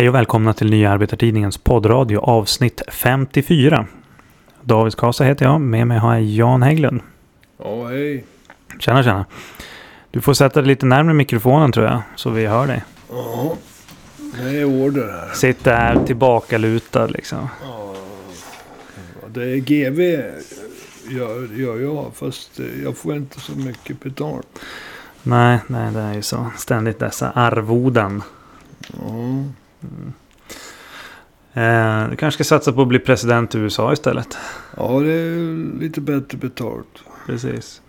Hej och välkomna till Nya Arbetartidningens poddradio avsnitt 54. David Skasa heter jag. Med mig har jag Jan Hägglund. Ja, hej. Tjena, tjena. Du får sätta dig lite närmare mikrofonen tror jag, så vi hör dig. Ja, det är order här. Sitt där tillbaka lutad liksom. Ja, det är GV gör, gör jag, fast jag får inte så mycket betalt. Nej, nej, det är ju så. Ständigt dessa arvoden. Ja, Eh, du kanske ska satsa på att bli president i USA istället. ja det är lite bättre betalt. Precis.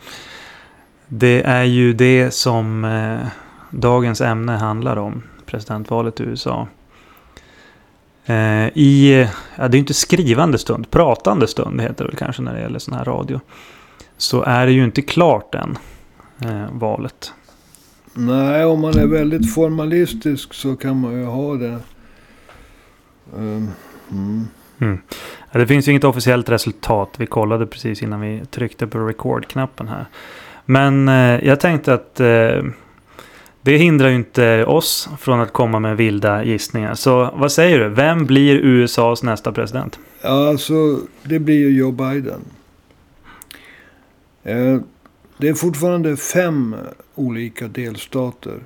Det är ju det som eh, dagens ämne handlar om. Presidentvalet i USA. Eh, I, ja det är inte skrivande stund, pratande stund heter det väl kanske när det gäller sån här radio. Så är det ju inte klart än, eh, valet. Nej, om man är väldigt formalistisk så kan man ju ha det. Um, mm. Mm. Det finns ju inget officiellt resultat. Vi kollade precis innan vi tryckte på record-knappen här. Men eh, jag tänkte att eh, det hindrar ju inte oss från att komma med vilda gissningar. Så vad säger du? Vem blir USAs nästa president? Ja, alltså det blir ju Joe Biden. Eh, det är fortfarande fem olika delstater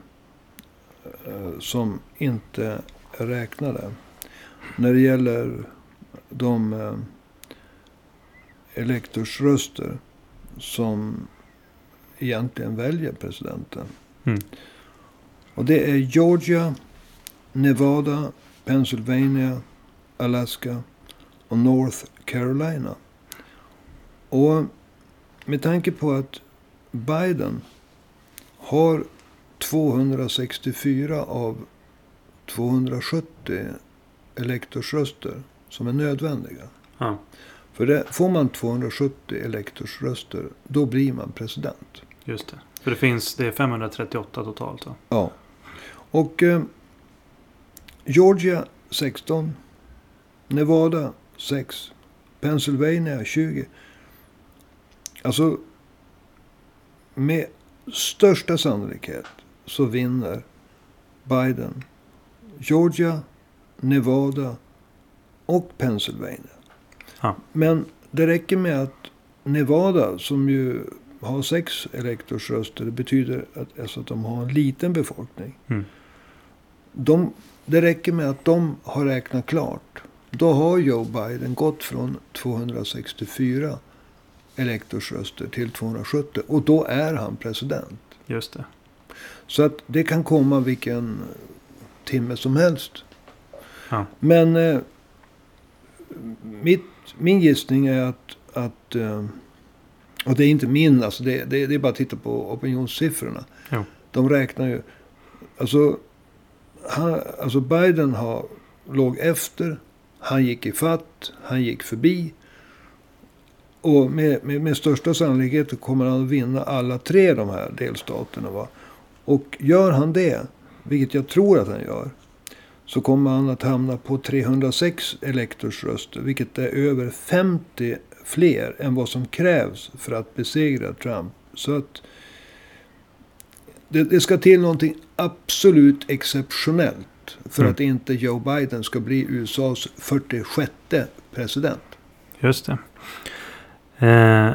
eh, som inte är räknade. När det gäller de eh, elektorsröster som egentligen väljer presidenten. Mm. Och det är Georgia, Nevada, Pennsylvania, Alaska och North Carolina. Och med tanke på att Biden har 264 av 270 elektorsröster som är nödvändiga. Ja, För det, får man 270 elektorsröster, då blir man president. just det. För det finns, det är 538 totalt va? Ja. Och eh, Georgia 16. Nevada 6. Pennsylvania 20. Alltså med största sannolikhet så vinner Biden Georgia, Nevada och Pennsylvania. Ja. Men det räcker med att Nevada som ju har sex elektorsröster. Det betyder att, alltså att de har en liten befolkning. Mm. De, det räcker med att de har räknat klart. Då har Joe Biden gått från 264 elektorsröster till 270. Och då är han president. Just det. Så att det kan komma vilken timme som helst. Ja. Men eh, mitt, min gissning är att, att eh, och det är inte min, alltså det, det, det är bara att titta på opinionssiffrorna. Jo. De räknar ju, alltså, han, alltså Biden har, låg efter, han gick i fatt, han gick förbi. Och med, med, med största sannolikhet kommer han att vinna alla tre de här delstaterna. Va? Och gör han det, vilket jag tror att han gör, så kommer han att hamna på 306 elektorsröster, vilket är över 50 fler än vad som krävs för att besegra Trump. Så att det, det ska till någonting absolut exceptionellt för Mm. att inte Joe Biden ska bli USAs 46 president. Just det. Eh,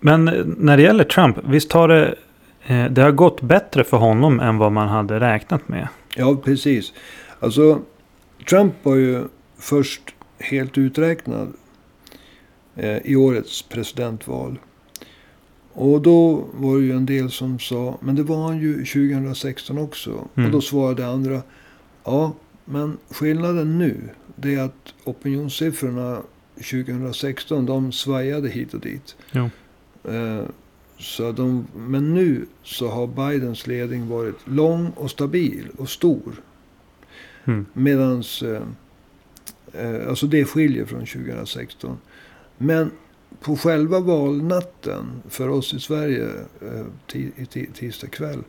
men när det gäller Trump, visst har det, eh, det har gått bättre för honom än vad man hade räknat med. Ja, precis. Alltså, Trump var ju först helt uträknad eh, i årets presidentval. Och då var det ju en del som sa, men det var han ju 2016 också. Mm. Och då svarade andra, ja, men skillnaden nu, det är att opinionssiffrorna 2016, de svajade hit och dit. Jo. Eh, så de, men nu så har Bidens ledning varit lång och stabil och stor. Mm. Medans, eh, eh, alltså det skiljer från 2016. Men på själva valnatten för oss i Sverige eh, tisdag kväll.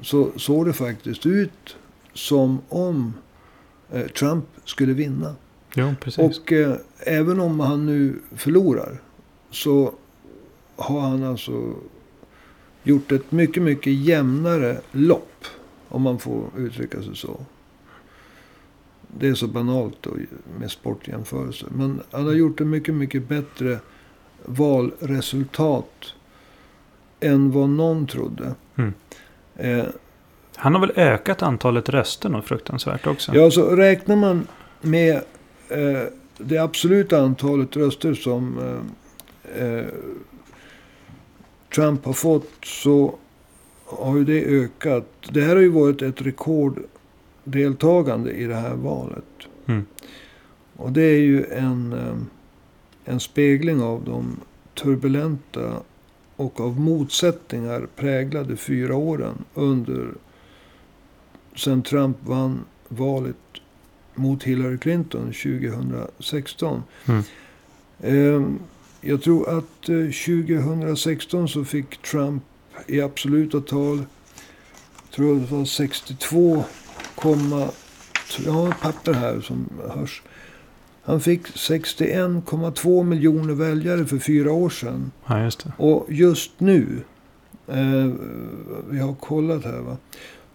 Så såg det faktiskt ut som om eh, Trump skulle vinna. Jo. Och eh, även om han nu förlorar. Så har han alltså gjort ett mycket, mycket jämnare lopp. Om man får uttrycka sig så. det är så banalt då, med sportjämförelser. Men han har gjort ett mycket, mycket bättre valresultat än vad någon trodde. Mm. Eh, Han har väl ökat antalet röster något fruktansvärt också? ja, så räknar man med eh, det absoluta antalet röster som eh, eh, Trump har fått så har ju det ökat. Det här har ju varit ett rekorddeltagande i det här valet. Mm. Och det är ju en, eh, en spegling av de turbulenta och av motsättningar präglade fyra åren under sen Trump vann valet mot Hillary Clinton 2016. Mm. Eh, Jag tror att eh, 2016 så fick Trump i absoluta tal, tror det var 62, jag har ett papper här som hörs. Han fick 61,2 miljoner väljare för fyra år sedan. Ja, just. Och just nu, eh, vi har kollat här va,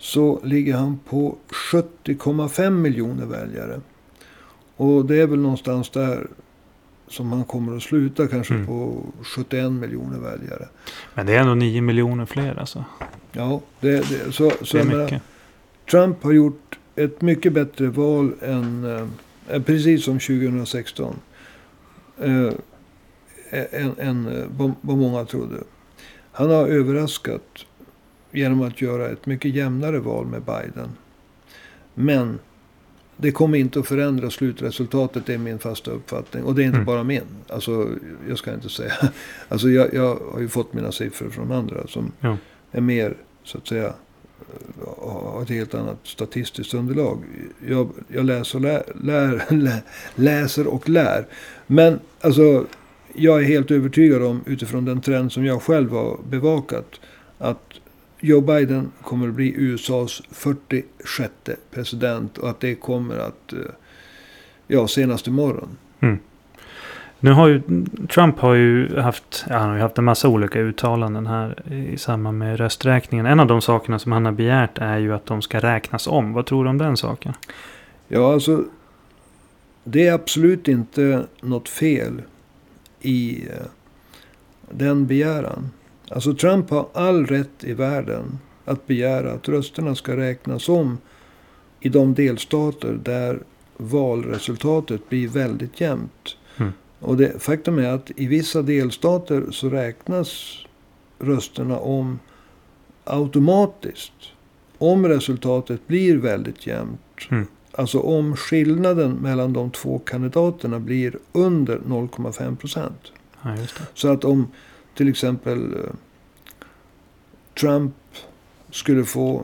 så ligger han på 70,5 miljoner väljare. Och det är väl någonstans där som han kommer att sluta, kanske Mm. på 71 miljoner väljare. Men det är ändå 9 miljoner fler alltså. Ja, det, det, så, så Det är jag menar, mycket. Trump har gjort ett mycket bättre val än, eh, precis som 2016. Eh, än än eh, vad många trodde. Han har överraskat genom att göra ett mycket jämnare val med Biden. Men det kommer inte att förändra slutresultatet, det är min fasta uppfattning. Och det är inte Mm. bara min. Alltså, jag ska inte säga. Alltså, jag, jag har ju fått mina siffror från andra som Ja. är mer, så att säga, har ett helt annat statistiskt underlag. Jag, jag läser, och lär, lär, lä- läser och lär. Men alltså, jag är helt övertygad om, utifrån den trend som jag själv har bevakat, att Joe Biden kommer att bli USAs 46 president och att det kommer att, eh, ja, senast imorgon. Nu har ju Trump har ju haft, ja, han har haft en massa olika uttalanden här i samband med rösträkningen. En av de sakerna som han har begärt är ju att de ska räknas om. Vad tror du om den saken? Ja, alltså. Det är absolut inte något fel i eh, den begäran. Alltså Trump har all rätt i världen att begära att rösterna ska räknas om i de delstater där valresultatet blir väldigt jämnt. Mm. Och det, faktum är att i vissa delstater så räknas rösterna om automatiskt. Om resultatet blir väldigt jämnt. Mm. Alltså om skillnaden mellan de två kandidaterna blir under 0,5 procent. Ja. Så att om till exempel eh, Trump skulle få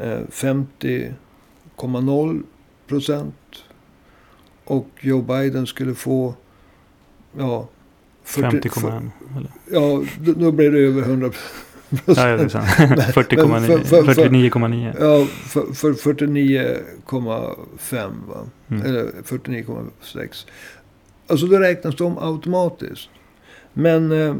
eh, 50,0 procent. Och Joe Biden skulle få ja, 40 50,1. eller? Ja, då, blir det över 100 Ja, ja, det är sant. 40,9. men för- för- för- 49,9. Ja, för, för 49,5 va? Mm. Eller 49,6. Alltså då räknas de automatiskt. Men eh,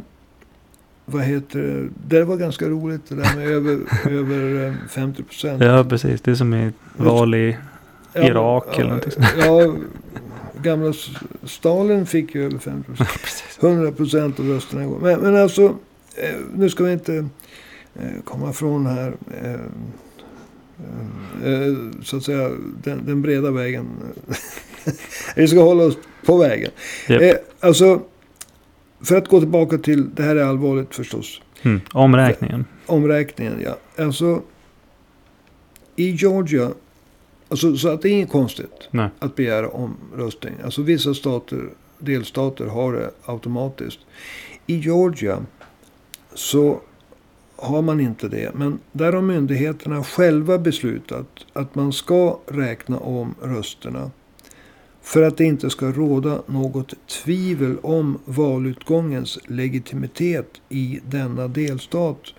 vad heter det? Det var ganska roligt det där med över, över eh, 50 procent. Ja, precis. Det är som i val i Irak eller någonting sånt. Ja, gamla Stalin fick ju över 50 procent. 100 procent av rösterna. Men, men alltså, eh, nu ska vi inte eh, komma ifrån här. Eh, eh, så att säga den, den breda vägen. vi ska hålla oss på vägen. Eh, alltså, för att gå tillbaka till, det här är allvarligt förstås. Mm. Omräkningen. Omräkningen, ja. Alltså, i Georgia, alltså, så att det är inget konstigt Nej. att begära omröstning. Alltså vissa stater, delstater har det automatiskt. I Georgia så har man inte det. Men där har myndigheterna själva beslutat att man ska räkna om rösterna. För att det inte ska råda något tvivel om valutgångens legitimitet i denna delstat.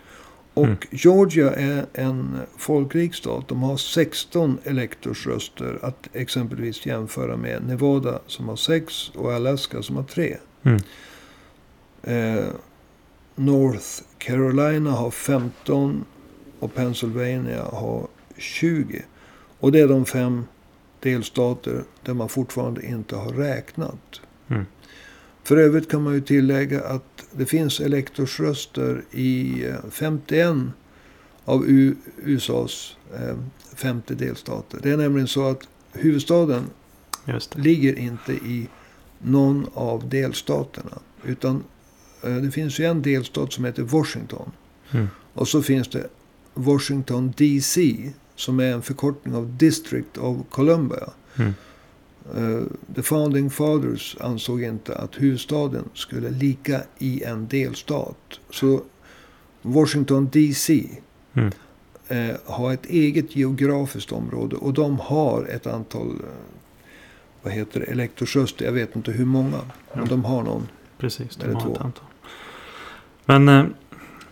Och Mm. Georgia är en folkrik stat. De har 16 elektorsröster. Att exempelvis jämföra med Nevada som har 6 och Alaska som har 3. Mm. Eh, North Carolina har 15 och Pennsylvania har 20. Och det är de fem delstater där man fortfarande inte har räknat. Mm. För övrigt kan man ju tillägga att det finns elektorsröster i eh, 51 av U- USAs eh, 50 delstater. Det är nämligen så att huvudstaden ligger inte i någon av delstaterna. Utan eh, det finns ju en delstat som heter Washington. Mm. Och så finns det Washington DC. Som är en förkortning av District of Columbia. Mm. Eh, the founding fathers ansåg inte att huvudstaden skulle ligga i en delstat. Så Washington DC Mm. eh, har ett eget geografiskt område. Och de har ett antal eh, vad heter det, elektorsröster. Jag vet inte hur många. Men de har någon. Precis, de har två. ett antal. Men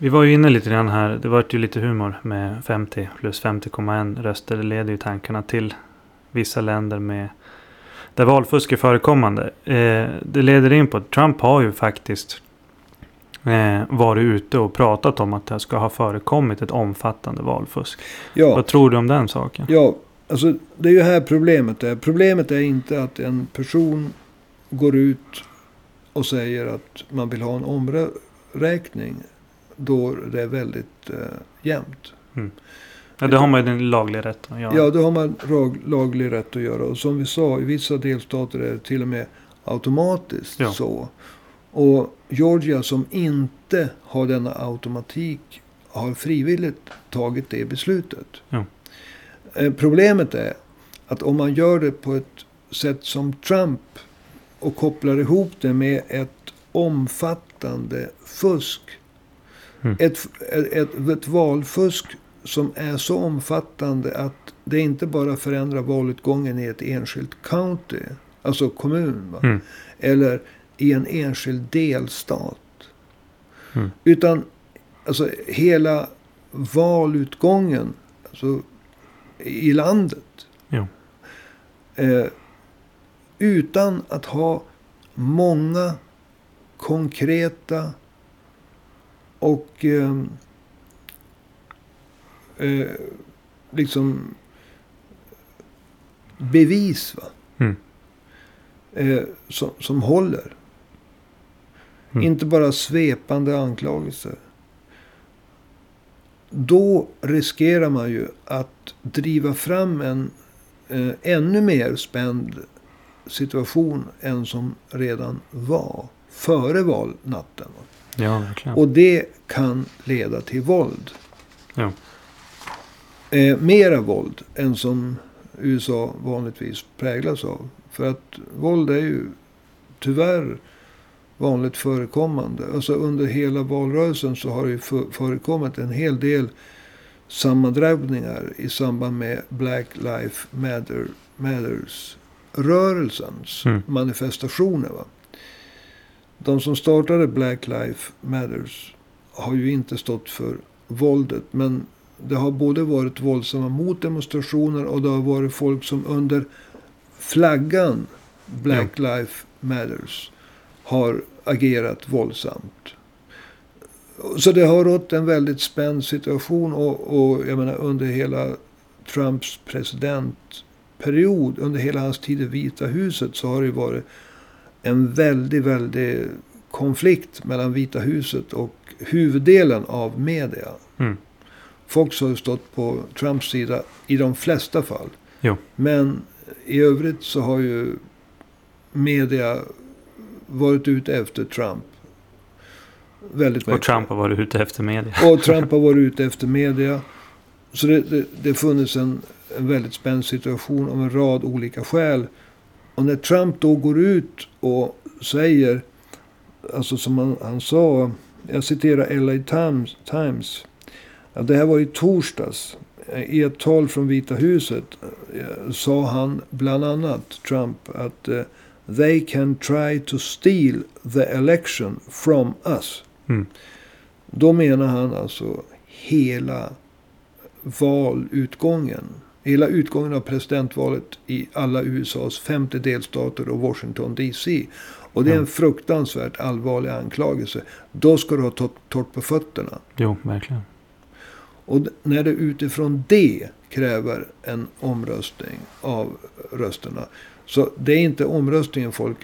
vi var ju inne lite grann här. Det var ju lite humor med 50 plus 50,1 röster. Det leder ju tankarna till vissa länder med där valfusk är förekommande. Eh, det leder in på att Trump har ju faktiskt eh, varit ute och pratat om att det ska ha förekommit ett omfattande valfusk. Ja, Vad tror du om den saken? ja alltså, det är ju här problemet är. Problemet är inte att en person går ut och säger att man vill ha en omräkning. Då det är väldigt eh, jämnt. Ja, det har man ju den lagliga rätten att göra. Ja, det har man lag, laglig rätt att göra. Och som vi sa, i vissa delstater är det till och med automatiskt Ja. så. Och Georgia som inte har denna automatik har frivilligt tagit det beslutet. Ja. Eh, Problemet är att om man gör det på ett sätt som Trump och kopplar ihop det med ett omfattande fusk. Mm. Ett, ett, ett, valfusk som är så omfattande att det inte bara förändrar valutgången i ett enskilt county, alltså kommun? Mm. eller i en enskild delstat. Mm. Utan alltså hela valutgången alltså, i landet. Ja. Eh, utan att ha många konkreta och eh, eh, liksom bevis va? Mm. Eh, som, som håller. Mm. Inte bara svepande anklagelser. Då riskerar man ju att driva fram en eh, ännu mer spänd situation än som redan var före valnatten. va? Ja, verkligen. Och det kan leda till våld. Ja. Eh, mera våld än som USA vanligtvis präglas av. För att våld är ju tyvärr vanligt förekommande. Alltså under hela valrörelsen så har det ju för- förekommit en hel del sammandrabbningar i samband med Black Lives Matter, Matters rörelsens Mm. manifestationer. Va? De som startade Black Lives Matters har ju inte stått för våldet. Men det har både varit våldsamma motdemonstrationer och det har varit folk som under flaggan Black Lives Matters har agerat våldsamt. Så det har rått en väldigt spänd situation och, och jag menar under hela Trumps presidentperiod, under hela hans tid i Vita huset så har det varit en väldigt, väldigt konflikt mellan Vita huset och huvuddelen av media. Mm. Fox har ju stått på Trumps sida i de flesta fall. Jo. Men i övrigt så har ju media varit ute efter Trump. Väldigt Och Trump har varit ute efter media. och Trump har varit ute efter media. Så det, det, det har funnits en, en väldigt spänd situation av en rad olika skäl. Och när Trump då går ut och säger, alltså som han, han sa, jag citerar LA Times, Times. Att det här var i torsdags. I ett tal från Vita huset eh, sa han bland annat, Trump, att eh, they can try to steal the election from us. Mm. Då menar han alltså hela valutgången. Hela utgången av presidentvalet i alla USAs 50 delstater och Washington DC. Och det är en fruktansvärt allvarlig anklagelse. Då ska du ha torrt- på fötterna. Jo, verkligen. Och när det utifrån det kräver en omröstning av rösterna. Så det är inte omröstningen folk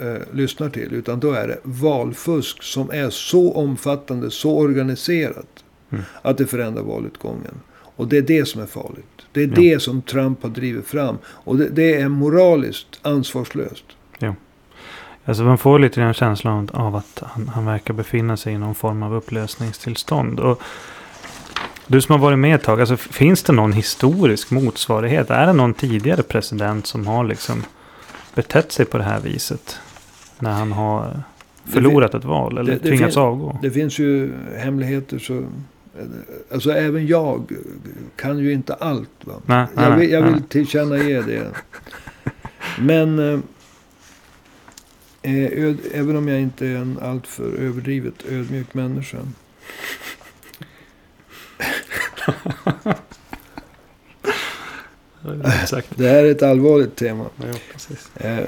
eh, lyssnar till. Utan då är det valfusk som är så omfattande, så organiserat. Mm. Att det förändrar valutgången. Och det är det som är farligt. Det är Ja. det som Trump har drivit fram. Och det, det är moraliskt ansvarslöst. Alltså man får lite grann känslan av att han, han verkar befinna sig i någon form av upplösningstillstånd. Och du som har varit med ett tag, alltså, finns det någon historisk motsvarighet? Är det någon tidigare president som har liksom betett sig på det här viset? När han har förlorat ett val eller det- det tvingats avgå? Det finns ju hemligheter så... Alltså även jag kan ju inte allt. Va? Nej, Jag vill, jag vill tillkännage det. Men... Eh, eh, öd, även om jag inte är en alltför överdrivet ödmjuk människa. Det här är ett allvarligt tema. Ja. Eh,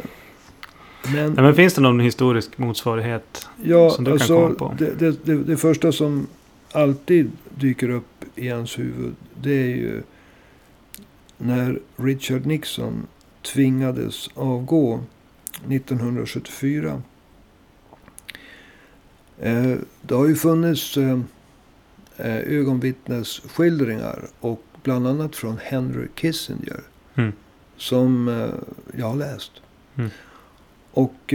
men, Nej, men finns det någon historisk motsvarighet? ja, som du kan alltså, komma på? det, det, det, det första som alltid dyker upp i hans huvud. Det är ju när Richard Nixon tvingades avgå 1974. Eh, det har ju funnits eh, eh, ögonvittnesskildringar och bland annat från Henry Kissinger. Mm. Som jag har läst. Mm. Och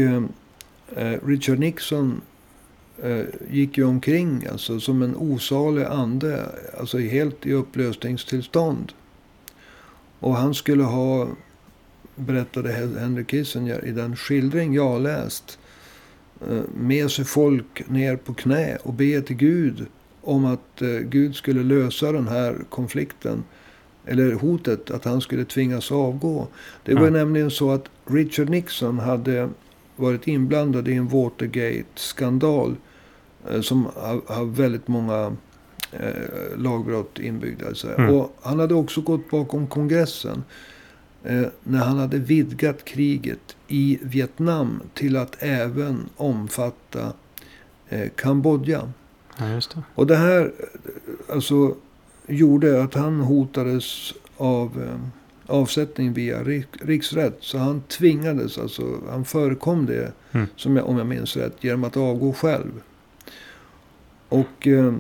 Richard Nixon gick ju omkring alltså, som en osalig ande. Alltså helt i upplösningstillstånd. Och han skulle ha, berättade Henry Kissinger i den skildring jag läst. eh, Med sig folk ner på knä och be till Gud om att eh, Gud skulle lösa den här konflikten. Eller hotet att han skulle tvingas avgå. Det var ju nämligen så att Richard Nixon hade varit inblandad i en Watergate-skandal. Eh, Som har, har väldigt många eh, lagbrott inbyggda. sig. Mm. Och han hade också gått bakom kongressen. Eh, när han hade vidgat kriget i Vietnam till att även omfatta eh, Kambodja. Ja, det. Och det här eh, alltså, gjorde att han hotades av eh, avsättning via rik, riksrätt. Så han tvingades, alltså han förekom det, Mm. som jag, om jag minns rätt, genom att avgå själv. Och eh,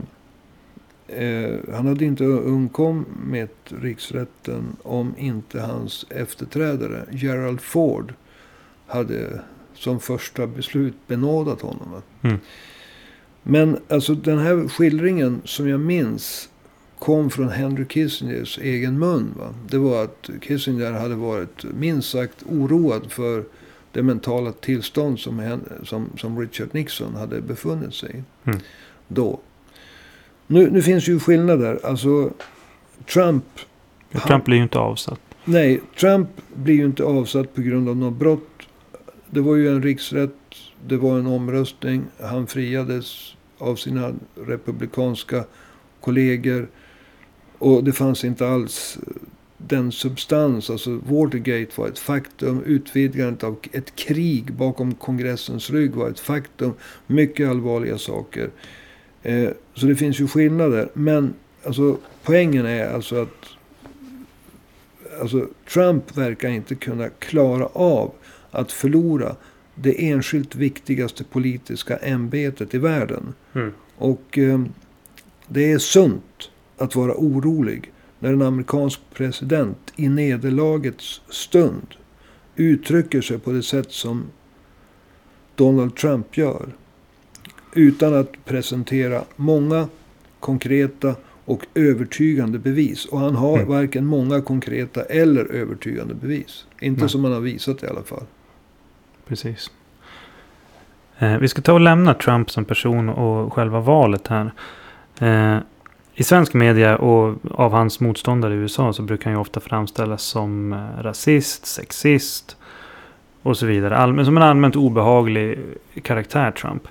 eh, han hade inte undkommit riksrätten om inte hans efterträdare Gerald Ford hade som första beslut benådat honom. Mm. Men alltså den här skildringen som jag minns kom från Henry Kissingers egen mun. Va? Det var att Kissinger hade varit minst sagt oroad för det mentala tillstånd som, som, som Richard Nixon hade befunnit sig i. Mm. Då. Nu, nu finns ju skillnader. Alltså Trump Han- Trump blir ju inte avsatt. Nej, Trump blir ju inte avsatt på grund av något brott. Det var ju en riksrätt. Det var en omröstning. Han friades av sina republikanska kollegor. Och det fanns inte alls den substans. Alltså Watergate var ett faktum. Utvidgandet av ett krig bakom kongressens rygg var ett faktum. Mycket allvarliga saker. Eh, så det finns ju skillnader. Men alltså, poängen är alltså att alltså, Trump verkar inte kunna klara av att förlora det enskilt viktigaste politiska ämbetet i världen. Mm. Och eh, det är sunt att vara orolig när en amerikansk president i nederlagets stund uttrycker sig på det sätt som Donald Trump gör. Utan att presentera många konkreta och övertygande bevis. Och han har Mm. varken många konkreta eller övertygande bevis. Inte Nej. som han har visat i alla fall. Precis. Eh, vi ska ta och lämna Trump som person och själva valet här. Eh, I svensk media och av hans motståndare i USA så brukar han ju ofta framställas som eh, rasist, sexist och så vidare. Allmän, som en allmänt obehaglig karaktär Trump.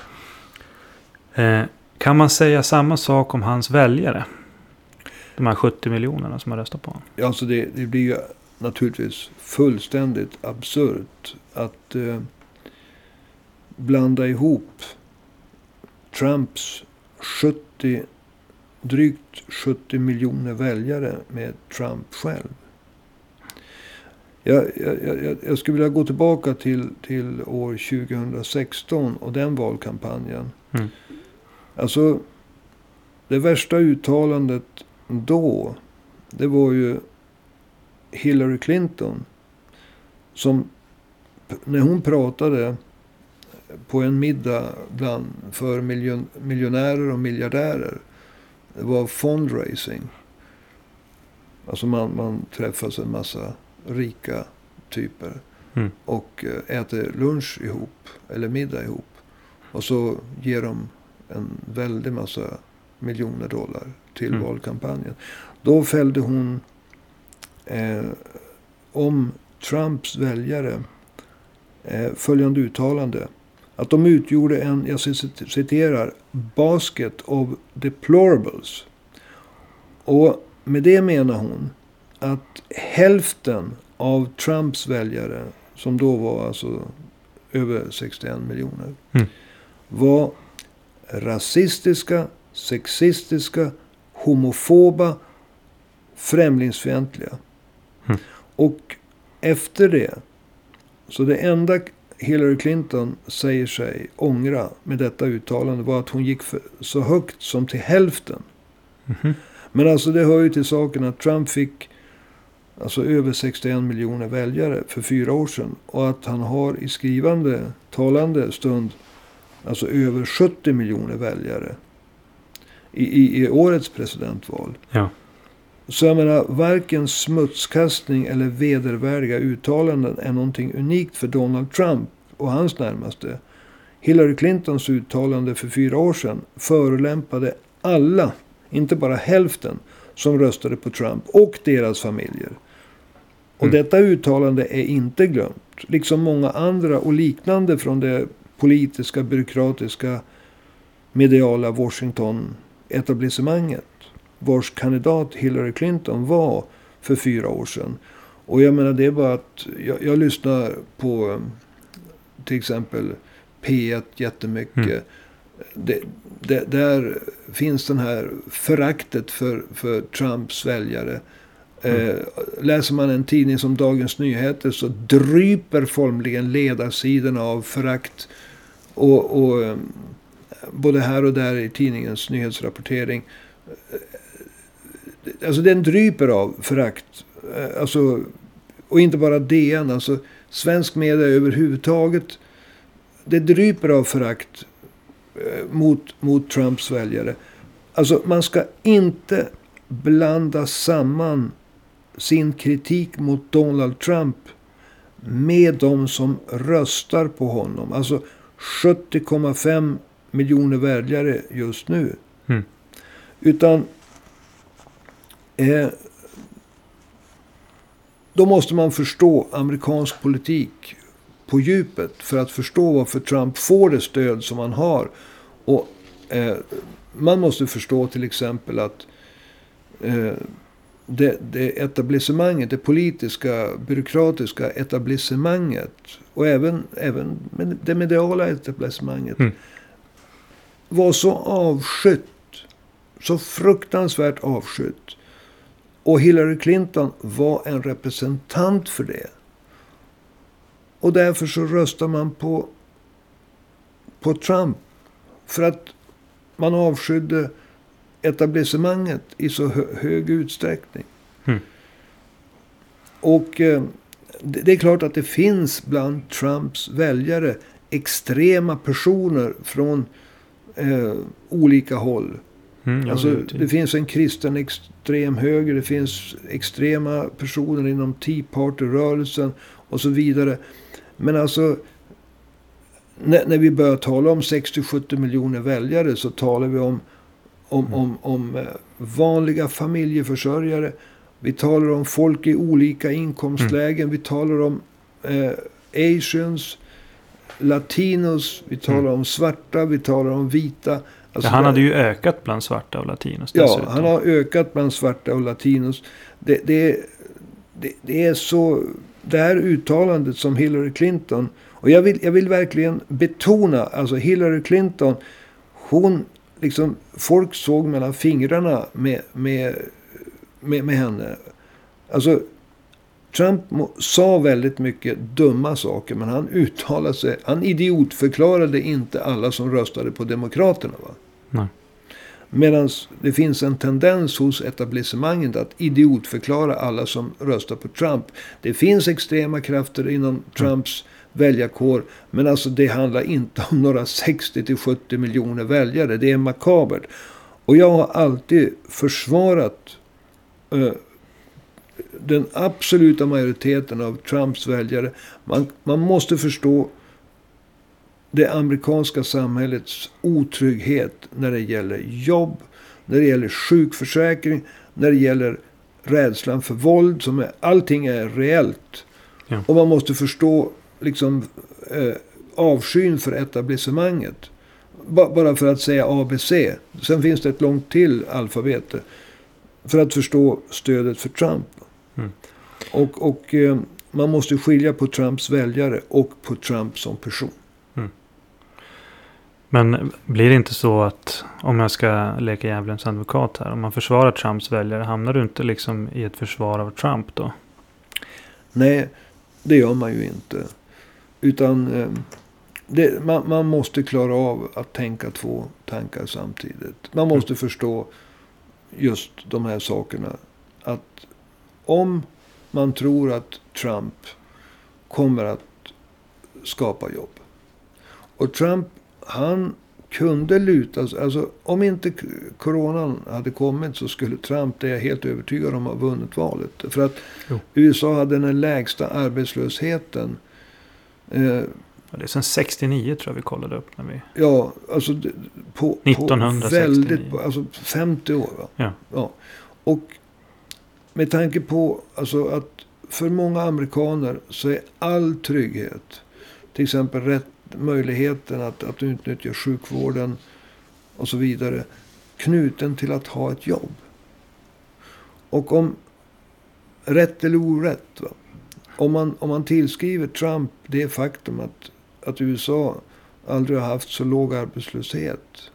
Eh, kan man säga samma sak om hans väljare? De här 70 miljonerna som har röstat på honom. Ja, Alltså det, det blir ju naturligtvis fullständigt absurt att eh, blanda ihop Trumps 70 drygt 70 miljoner väljare med Trump själv. Jag, jag, jag, jag skulle vilja gå tillbaka till, till år 2016 och den valkampanjen. Mm. Alltså, det värsta uttalandet då, det var ju Hillary Clinton. Som, när hon pratade på en middag bland, för miljon, miljonärer och miljardärer. Det var fundraising. Alltså man, man träffas en massa rika typer. Mm. Och eh, äter lunch ihop. Eller middag ihop. Och så ger de en väldig massa miljoner dollar till Mm. valkampanjen. Då fällde hon eh, om Trumps väljare eh, följande uttalande. Att de utgjorde en, jag citerar, basket of deplorables. Och med det menar hon att hälften av Trumps väljare, som då var alltså över 61 miljoner, Mm. var rasistiska, sexistiska, homofoba, främlingsfientliga. Mm. Och efter det, så det enda Hillary Clinton säger sig ångra med detta uttalande var att hon gick så högt som till hälften. Mhm. Men alltså det hör ju till saken att Trump fick alltså över 61 miljoner väljare för fyra år sedan. Och att han har i skrivande, talande stund alltså över 70 miljoner väljare i, i, i årets presidentval. Ja. Så jag menar, varken smutskastning eller vedervärdiga uttalanden är någonting unikt för Donald Trump och hans närmaste. Hillary Clintons uttalande för fyra år sedan förolämpade alla, inte bara hälften, som röstade på Trump och deras familjer. Och Mm. detta uttalande är inte glömt. Liksom många andra och liknande från det politiska, byråkratiska, mediala Washington-etablissemanget. Vars kandidat Hillary Clinton var för fyra år sedan. Och jag menar det är bara att jag, jag lyssnar på eh, till exempel P1 jättemycket. Mm. Det, det, där finns den här föraktet för, för Trumps väljare. Eh, läser man en tidning som Dagens Nyheter så dryper formligen ledarsidorna av förakt. Och, och eh, både här och där i tidningens nyhetsrapportering. Eh, alltså den dryper av förakt. Eh, alltså, och inte bara DN. Alltså svensk media överhuvudtaget. Det dryper av förakt mot, mot Trumps väljare. Alltså man ska inte blanda samman sin kritik mot Donald Trump med de som röstar på honom. Alltså 70,5 miljoner väljare just nu. Mm. Utan eh, då måste man förstå amerikansk politik på djupet för att förstå varför Trump får det stöd som han har. Och eh, man måste förstå till exempel att eh, det, det etablissemanget, det politiska, byråkratiska etablissemanget och även, även det mediala etablissemanget Mm. var så avskytt. Så fruktansvärt avskytt. Och Hillary Clinton var en representant för det. Och därför så röstar man på, på Trump. För att man avskydde etablissemanget i så hö hög utsträckning. Mm. Och eh, det, är klart att det finns bland Trumps väljare extrema personer från eh, olika håll. Mm, Alltså, det- det finns en kristen extrem höger, det finns extrema personer inom Tea Party-rörelsen och så vidare. Men alltså, när, när vi börjar tala om 60-70 miljoner väljare så talar vi om, om, Mm. om, om eh, vanliga familjeförsörjare. Vi talar om folk i olika inkomstlägen. Mm. Vi talar om eh, asians, latinos, vi talar Mm. om svarta, vi talar om vita. Ja, Alltså, han det- hade ju ökat bland svarta och latinos Ja, dessutom. han har ökat bland svarta och latinos. Det, det, det, det är så... Det här uttalandet som Hillary Clinton... Och jag vill, jag vill verkligen betona, alltså Hillary Clinton, hon liksom, folk såg mellan fingrarna med, med, med, med henne. Alltså, Trump sa väldigt mycket dumma saker, men han uttalade sig. Han idiotförklarade inte alla som röstade på Demokraterna. Va? Nej. Medan det finns en tendens hos etablissemanget att idiotförklara alla som röstar på Trump. Det finns extrema krafter inom Trumps mm. väljarkår. Men alltså det handlar inte om några 60-70 miljoner väljare. Det är makabert. Och jag har alltid försvarat den absoluta majoriteten av Trumps väljare. Man, man måste förstå det amerikanska samhällets otrygghet när det gäller jobb, när det gäller sjukförsäkring, när det gäller rädslan för våld. Som är, allting är reellt. Ja. Och man måste förstå liksom, eh, avskyn för etablissemanget. bara för att säga ABC. Sen finns det ett långt till alfabet. För att förstå stödet för Trump. Mm. Och, och eh, man måste skilja på Trumps väljare och på Trump som person. Men blir det inte så att om jag ska leka djävulens advokat här. Om man försvarar Trumps väljare. Hamnar du inte liksom i ett försvar av Trump då? Nej, det gör man ju inte. Utan eh, det, man, man, måste klara av att tänka två tankar samtidigt. Man måste mm. förstå just de här sakerna. Att om man tror att Trump kommer att skapa jobb. Och Trump han kunde luta sig. Alltså, om inte coronan hade kommit så skulle Trump, det är jag helt övertygad om, ha vunnit valet. För att jo. USA hade den lägsta arbetslösheten. Eh, det är sen 69 tror jag vi kollade upp. När vi... Ja, alltså på, 1969. på väldigt, alltså 50 år. Va? Ja. ja. Och med tanke på alltså, att för många amerikaner så är all trygghet, till exempel rätt möjligheten att, att utnyttja sjukvården och så vidare knuten till att ha ett jobb. Och om rätt eller orätt. Va? Om, man, om man tillskriver Trump det faktum att, att USA aldrig har haft så låg arbetslöshet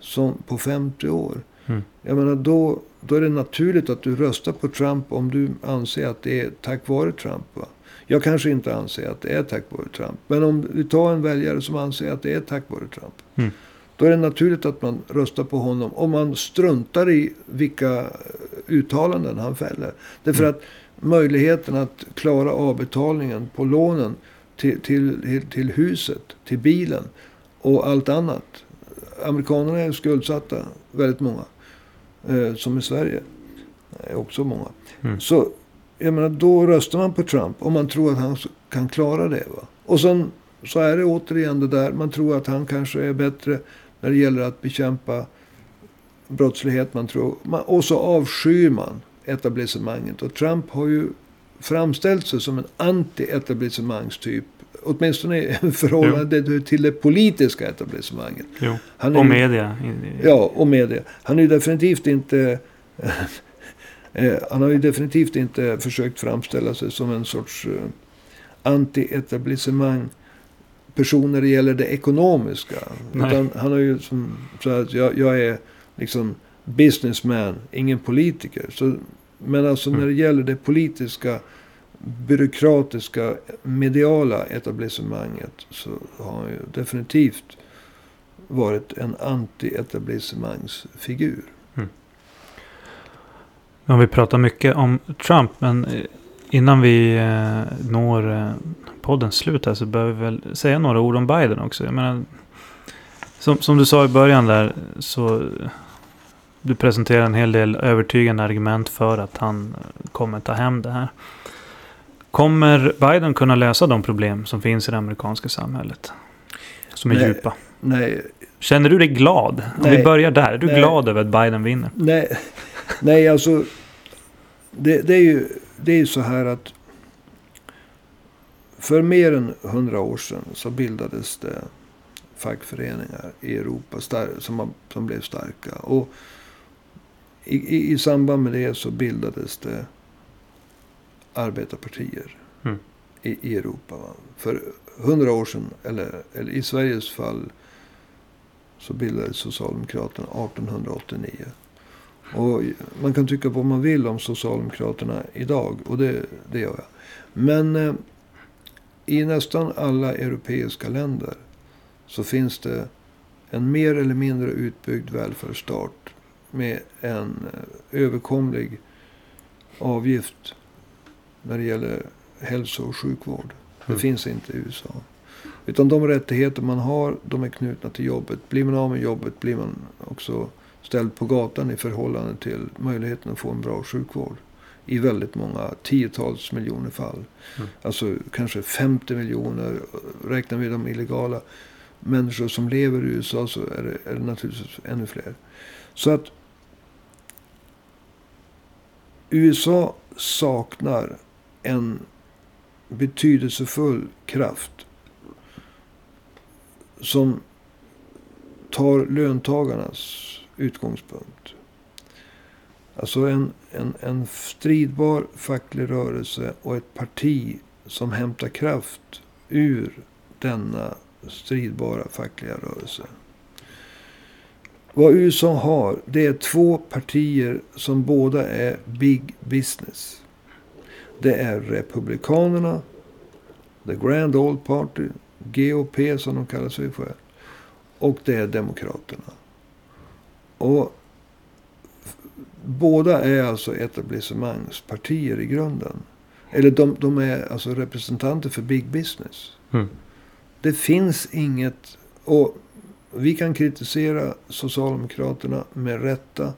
som på 50 år. Mm. Jag menar, då, då är det naturligt att du röstar på Trump om du anser att det är tack vare Trump. Va? Jag kanske inte anser att det är tack vare Trump. Men om vi tar en väljare som anser att det är tack vare Trump. Mm. Då är det naturligt att man röstar på honom. Om man struntar i vilka uttalanden han fäller. Därför mm. att möjligheten att klara avbetalningen på lånen till, till, till huset, till bilen och allt annat. Amerikanerna är skuldsatta, väldigt många. Eh, som i Sverige. är också många. Mm. Så jag menar, då röstar man på Trump om man tror att han kan klara det. Va? Och sen så är det återigen det där. Man tror att han kanske är bättre när det gäller att bekämpa brottslighet. Man tror, och så avskyr man etablissemanget. Och Trump har ju framställt sig som en anti-etablissemangstyp. Åtminstone i förhållande jo. till det politiska etablissemanget. Jo. Han är, och media. Ja, och media. Han är ju definitivt inte Eh, han har ju definitivt inte försökt framställa sig som en sorts eh, anti-etablissemang person när det gäller det ekonomiska. Utan han har ju som, så att jag, jag är liksom businessman, ingen politiker. Så, men alltså mm. när det gäller det politiska, byråkratiska, mediala etablissemanget så har han ju definitivt varit en anti-etablissemangsfigur. Ja, vi pratar mycket om Trump, men eh, innan vi eh, når eh, poddens slut här så behöver vi väl säga några ord om Biden också. Jag menar, som, som du sa i början där så du presenterar en hel del övertygande argument för att han kommer ta hem det här. Kommer Biden kunna lösa de problem som finns i det amerikanska samhället? Som är nej, djupa. Nej. Känner du dig glad? Om nej, vi börjar där. Är du nej, glad över att Biden vinner? Nej, Nej, alltså. Det, det, är ju det är så här att. För mer än hundra år sedan så bildades det fackföreningar i Europa som, som blev starka. Och i, i, samband med det så bildades det arbetarpartier mm. i, i Europa. Va? För hundra år sedan, eller, eller i Sveriges fall så bildades Socialdemokraterna 1889. Och man kan tycka vad man vill om Socialdemokraterna idag. Och det, det gör jag. Men eh, i nästan alla europeiska länder så finns det en mer eller mindre utbyggd välfärdsstat med en eh, överkomlig avgift när det gäller hälso och sjukvård. Det Mm. finns inte i USA. Utan de rättigheter man har, de är knutna till jobbet. Blir man av med jobbet blir man också ställd på gatan i förhållande till möjligheten att få en bra sjukvård. I väldigt många tiotals miljoner fall. Mm. Alltså kanske 50 miljoner. Räknar vi de illegala människor som lever i USA så är det, är det naturligtvis ännu fler. Så att USA saknar en betydelsefull kraft som tar löntagarnas utgångspunkt. Alltså en, en, en stridbar facklig rörelse och ett parti som hämtar kraft ur denna stridbara fackliga rörelse. Vad USA har, det är två partier som båda är big business. Det är Republikanerna, The Grand Old Party, GOP som de kallar sig för. Och det är Demokraterna. Och båda är alltså etablissemangspartier i grunden. Eller de, de är alltså representanter för big business. Mm. Det finns inget... Och vi kan kritisera Socialdemokraterna med rätta.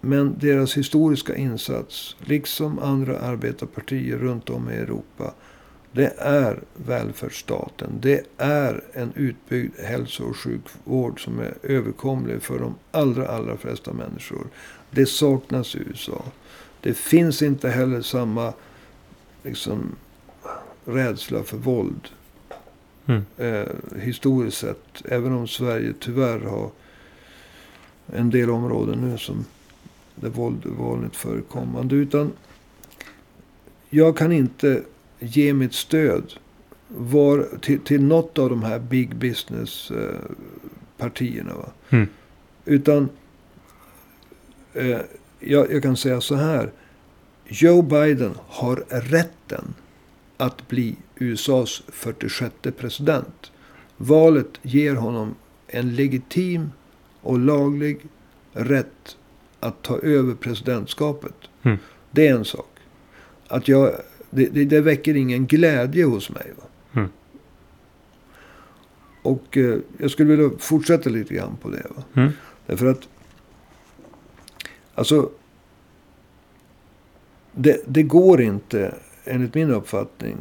Men deras historiska insats, liksom andra arbetarpartier runt om i Europa. Det är välfärdsstaten. Det är en utbyggd hälso och sjukvård som är överkomlig för de allra, allra flesta människor. Det saknas i USA. Det finns inte heller samma liksom, rädsla för våld Mm. eh, historiskt sett. Även om Sverige tyvärr har en del områden nu som där våld är vanligt förekommande. Utan jag kan inte ge mitt stöd var, till, till något av de här big business eh? Mm. Utan eh, jag, jag kan säga så här. Joe Biden har rätten att bli USAs 46 president. Valet ger honom en legitim och laglig rätt att ta över presidentskapet. Mm. Det är en sak. Att jag, det, det, det väcker ingen glädje hos mig. Mm. Och eh, jag skulle vilja fortsätta lite grann på det. Mm. Därför att... Alltså... Det, det går inte, enligt min uppfattning,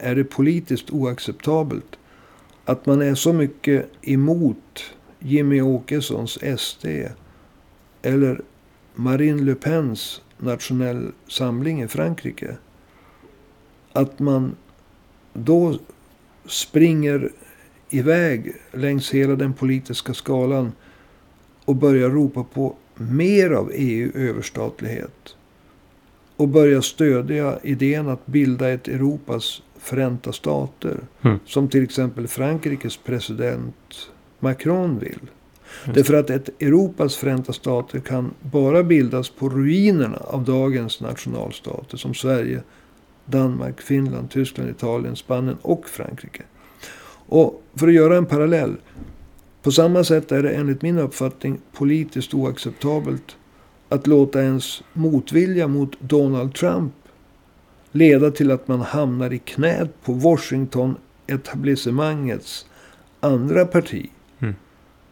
är det politiskt oacceptabelt att man är så mycket emot Jimmy Åkessons SD eller Marine Le Pens nationell samling i Frankrike. Att man då springer iväg längs hela den politiska skalan och börjar ropa på mer av EU-överstatlighet. Och börjar stödja idén att bilda ett Europas förenta stater. Mm. Som till exempel Frankrikes president Macron vill. Just Därför att ett Europas förenta stater kan bara bildas på ruinerna av dagens nationalstater. Som Sverige, Danmark, Finland, Tyskland, Italien, Spanien och Frankrike. Och för att göra en parallell. På samma sätt är det enligt min uppfattning politiskt oacceptabelt att låta ens motvilja mot Donald Trump leda till att man hamnar i knät på Washington-etablissemangets andra parti. Mm.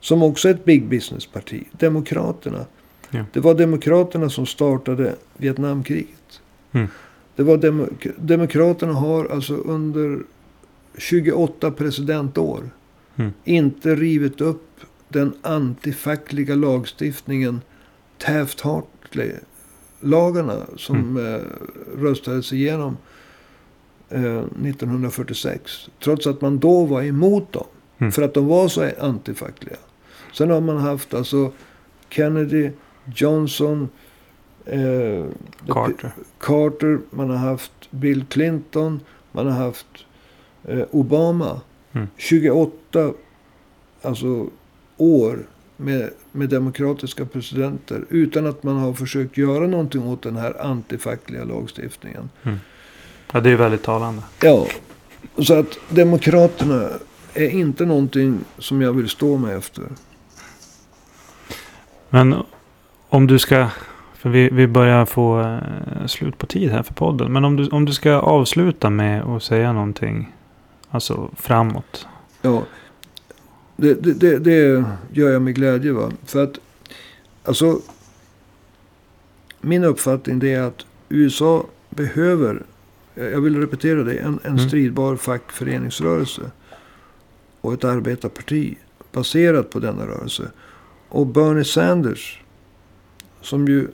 Som också är ett big business-parti. Demokraterna. Ja. Det var Demokraterna som startade Vietnamkriget. Mm. Det var Demo- Demokraterna har alltså under 28 presidentår Mm. inte rivit upp den antifackliga lagstiftningen Taft-Hartley-lagarna som eh, röstades igenom eh, 1946. Trots att man då var emot dem. Mm. För att de var så antifackliga. Sen har man haft alltså Kennedy, Johnson, eh, Carter. Carter, man har haft Bill Clinton, man har haft eh, Obama. Mm. 28 alltså, år med, med demokratiska presidenter. Utan att man har försökt göra någonting åt den här antifackliga lagstiftningen. Ja, det är väldigt talande. Ja, så att demokraterna är inte någonting som jag vill stå med efter. Men om du ska... För vi, vi börjar få eh, slut på tid här för podden. Men om du, om du ska avsluta med att säga någonting. Alltså framåt. Ja, det, det, det, gör jag med glädje. Va? För att, alltså, min uppfattning är att USA behöver, jag vill repetera det, en, en Mm. stridbar fackföreningsrörelse. Och ett arbetarparti baserat på denna rörelse. Och Bernie Sanders, som ju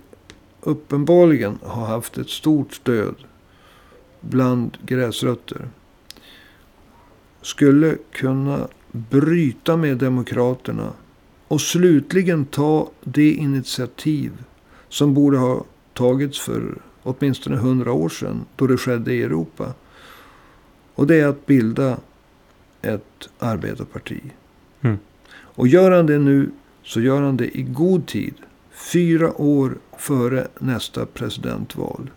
uppenbarligen har haft ett stort stöd bland gräsrötter. Skulle kunna bryta med demokraterna och slutligen ta det initiativ som borde ha tagits för åtminstone hundra år sedan då det skedde i Europa. Och det är att bilda ett arbetarparti. Mm. Och gör han det nu så gör han det i god tid. Fyra år före nästa presidentval.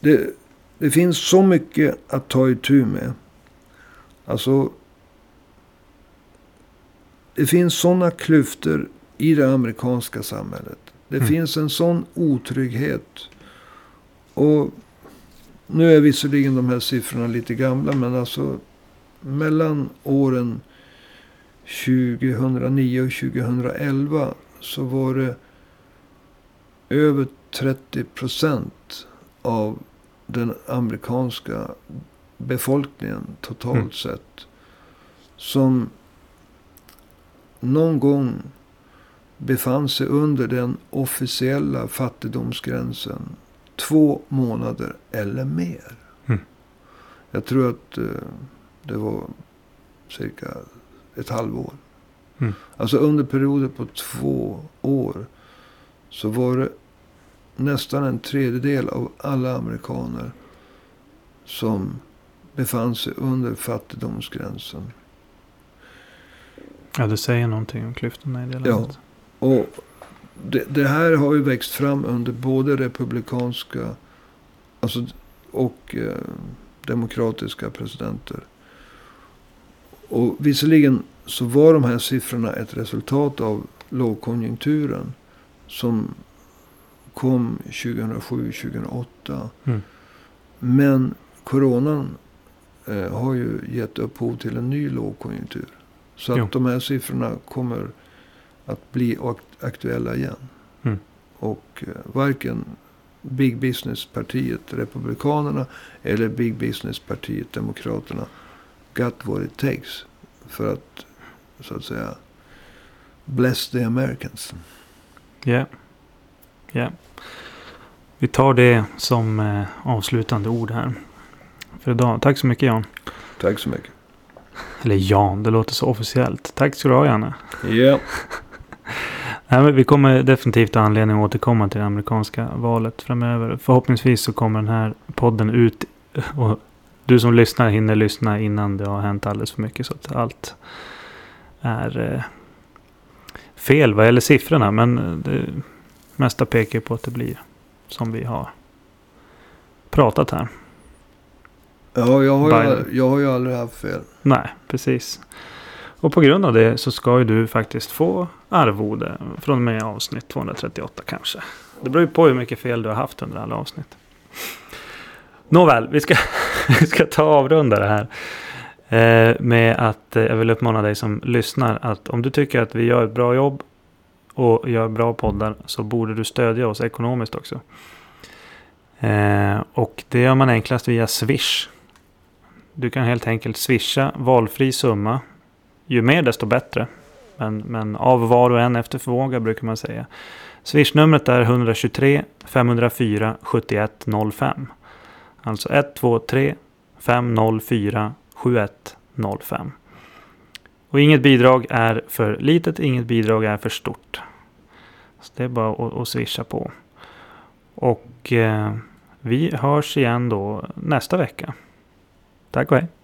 Det, det finns så mycket att ta itu med. Alltså. Det finns sådana klyftor i det amerikanska samhället. Det Mm. finns en sån otrygghet. Och nu är visserligen de här siffrorna lite gamla. Men alltså mellan åren 2009 och 2011 så var det över 30 procent av den amerikanska befolkningen totalt Mm. sett. Som någon gång befann sig under den officiella fattigdomsgränsen. Två månader eller mer. Mm. Jag tror att eh, det var cirka ett halvår. Mm. Alltså under perioder på två år. Så var det nästan en tredjedel av alla amerikaner. Som befann sig under fattigdomsgränsen. Ja, det säger någonting om klyftorna i det Ja. landet. Och det, det här har ju växt fram under både republikanska alltså, och eh, demokratiska presidenter. Och visserligen så var de här siffrorna ett resultat av lågkonjunkturen. Som kom 2007-2008. Mm. Men coronan eh, har ju gett upphov till en ny lågkonjunktur. Så att Jo. de här siffrorna kommer att bli ak- aktuella igen. Mm. Och eh, varken Big Business-partiet Republikanerna eller Big Business-partiet Demokraterna got what it takes för att så att säga bless the Americans. Ja. Ja. Vi tar det som eh, avslutande ord här. För idag. Tack så mycket Jan. Tack så mycket. Eller Jan, det låter så officiellt. Tack ska du ha Janne. Ja. Nej, men vi kommer definitivt ha anledning att återkomma till det amerikanska valet framöver. Förhoppningsvis så kommer den här podden ut. Och du som lyssnar hinner lyssna innan det har hänt alldeles för mycket. Så att allt är eh, fel vad gäller siffrorna. Men eh, det mesta pekar på att det blir som vi har pratat här. Ja, jag har, ju, jag har ju aldrig haft fel. Nej, precis. Och på grund av det så ska ju du faktiskt få arvode från och med avsnitt 238 kanske. Det beror ju på hur mycket fel du har haft under alla avsnitt. Nåväl, vi ska, vi ska ta avrunda det här. Eh, med att eh, jag vill uppmana dig som lyssnar att om du tycker att vi gör ett bra jobb och gör bra poddar så borde du stödja oss ekonomiskt också. Eh, och det gör man enklast via Swish. Du kan helt enkelt swisha valfri summa. Ju mer desto bättre. Men, men av var och en efter förmåga brukar man säga. Swishnumret är 123 504 7105. Alltså 123 504 7105. Och inget bidrag är för litet, inget bidrag är för stort. Så det är bara att, att swisha på. Och eh, vi hörs igen då nästa vecka. Och hej.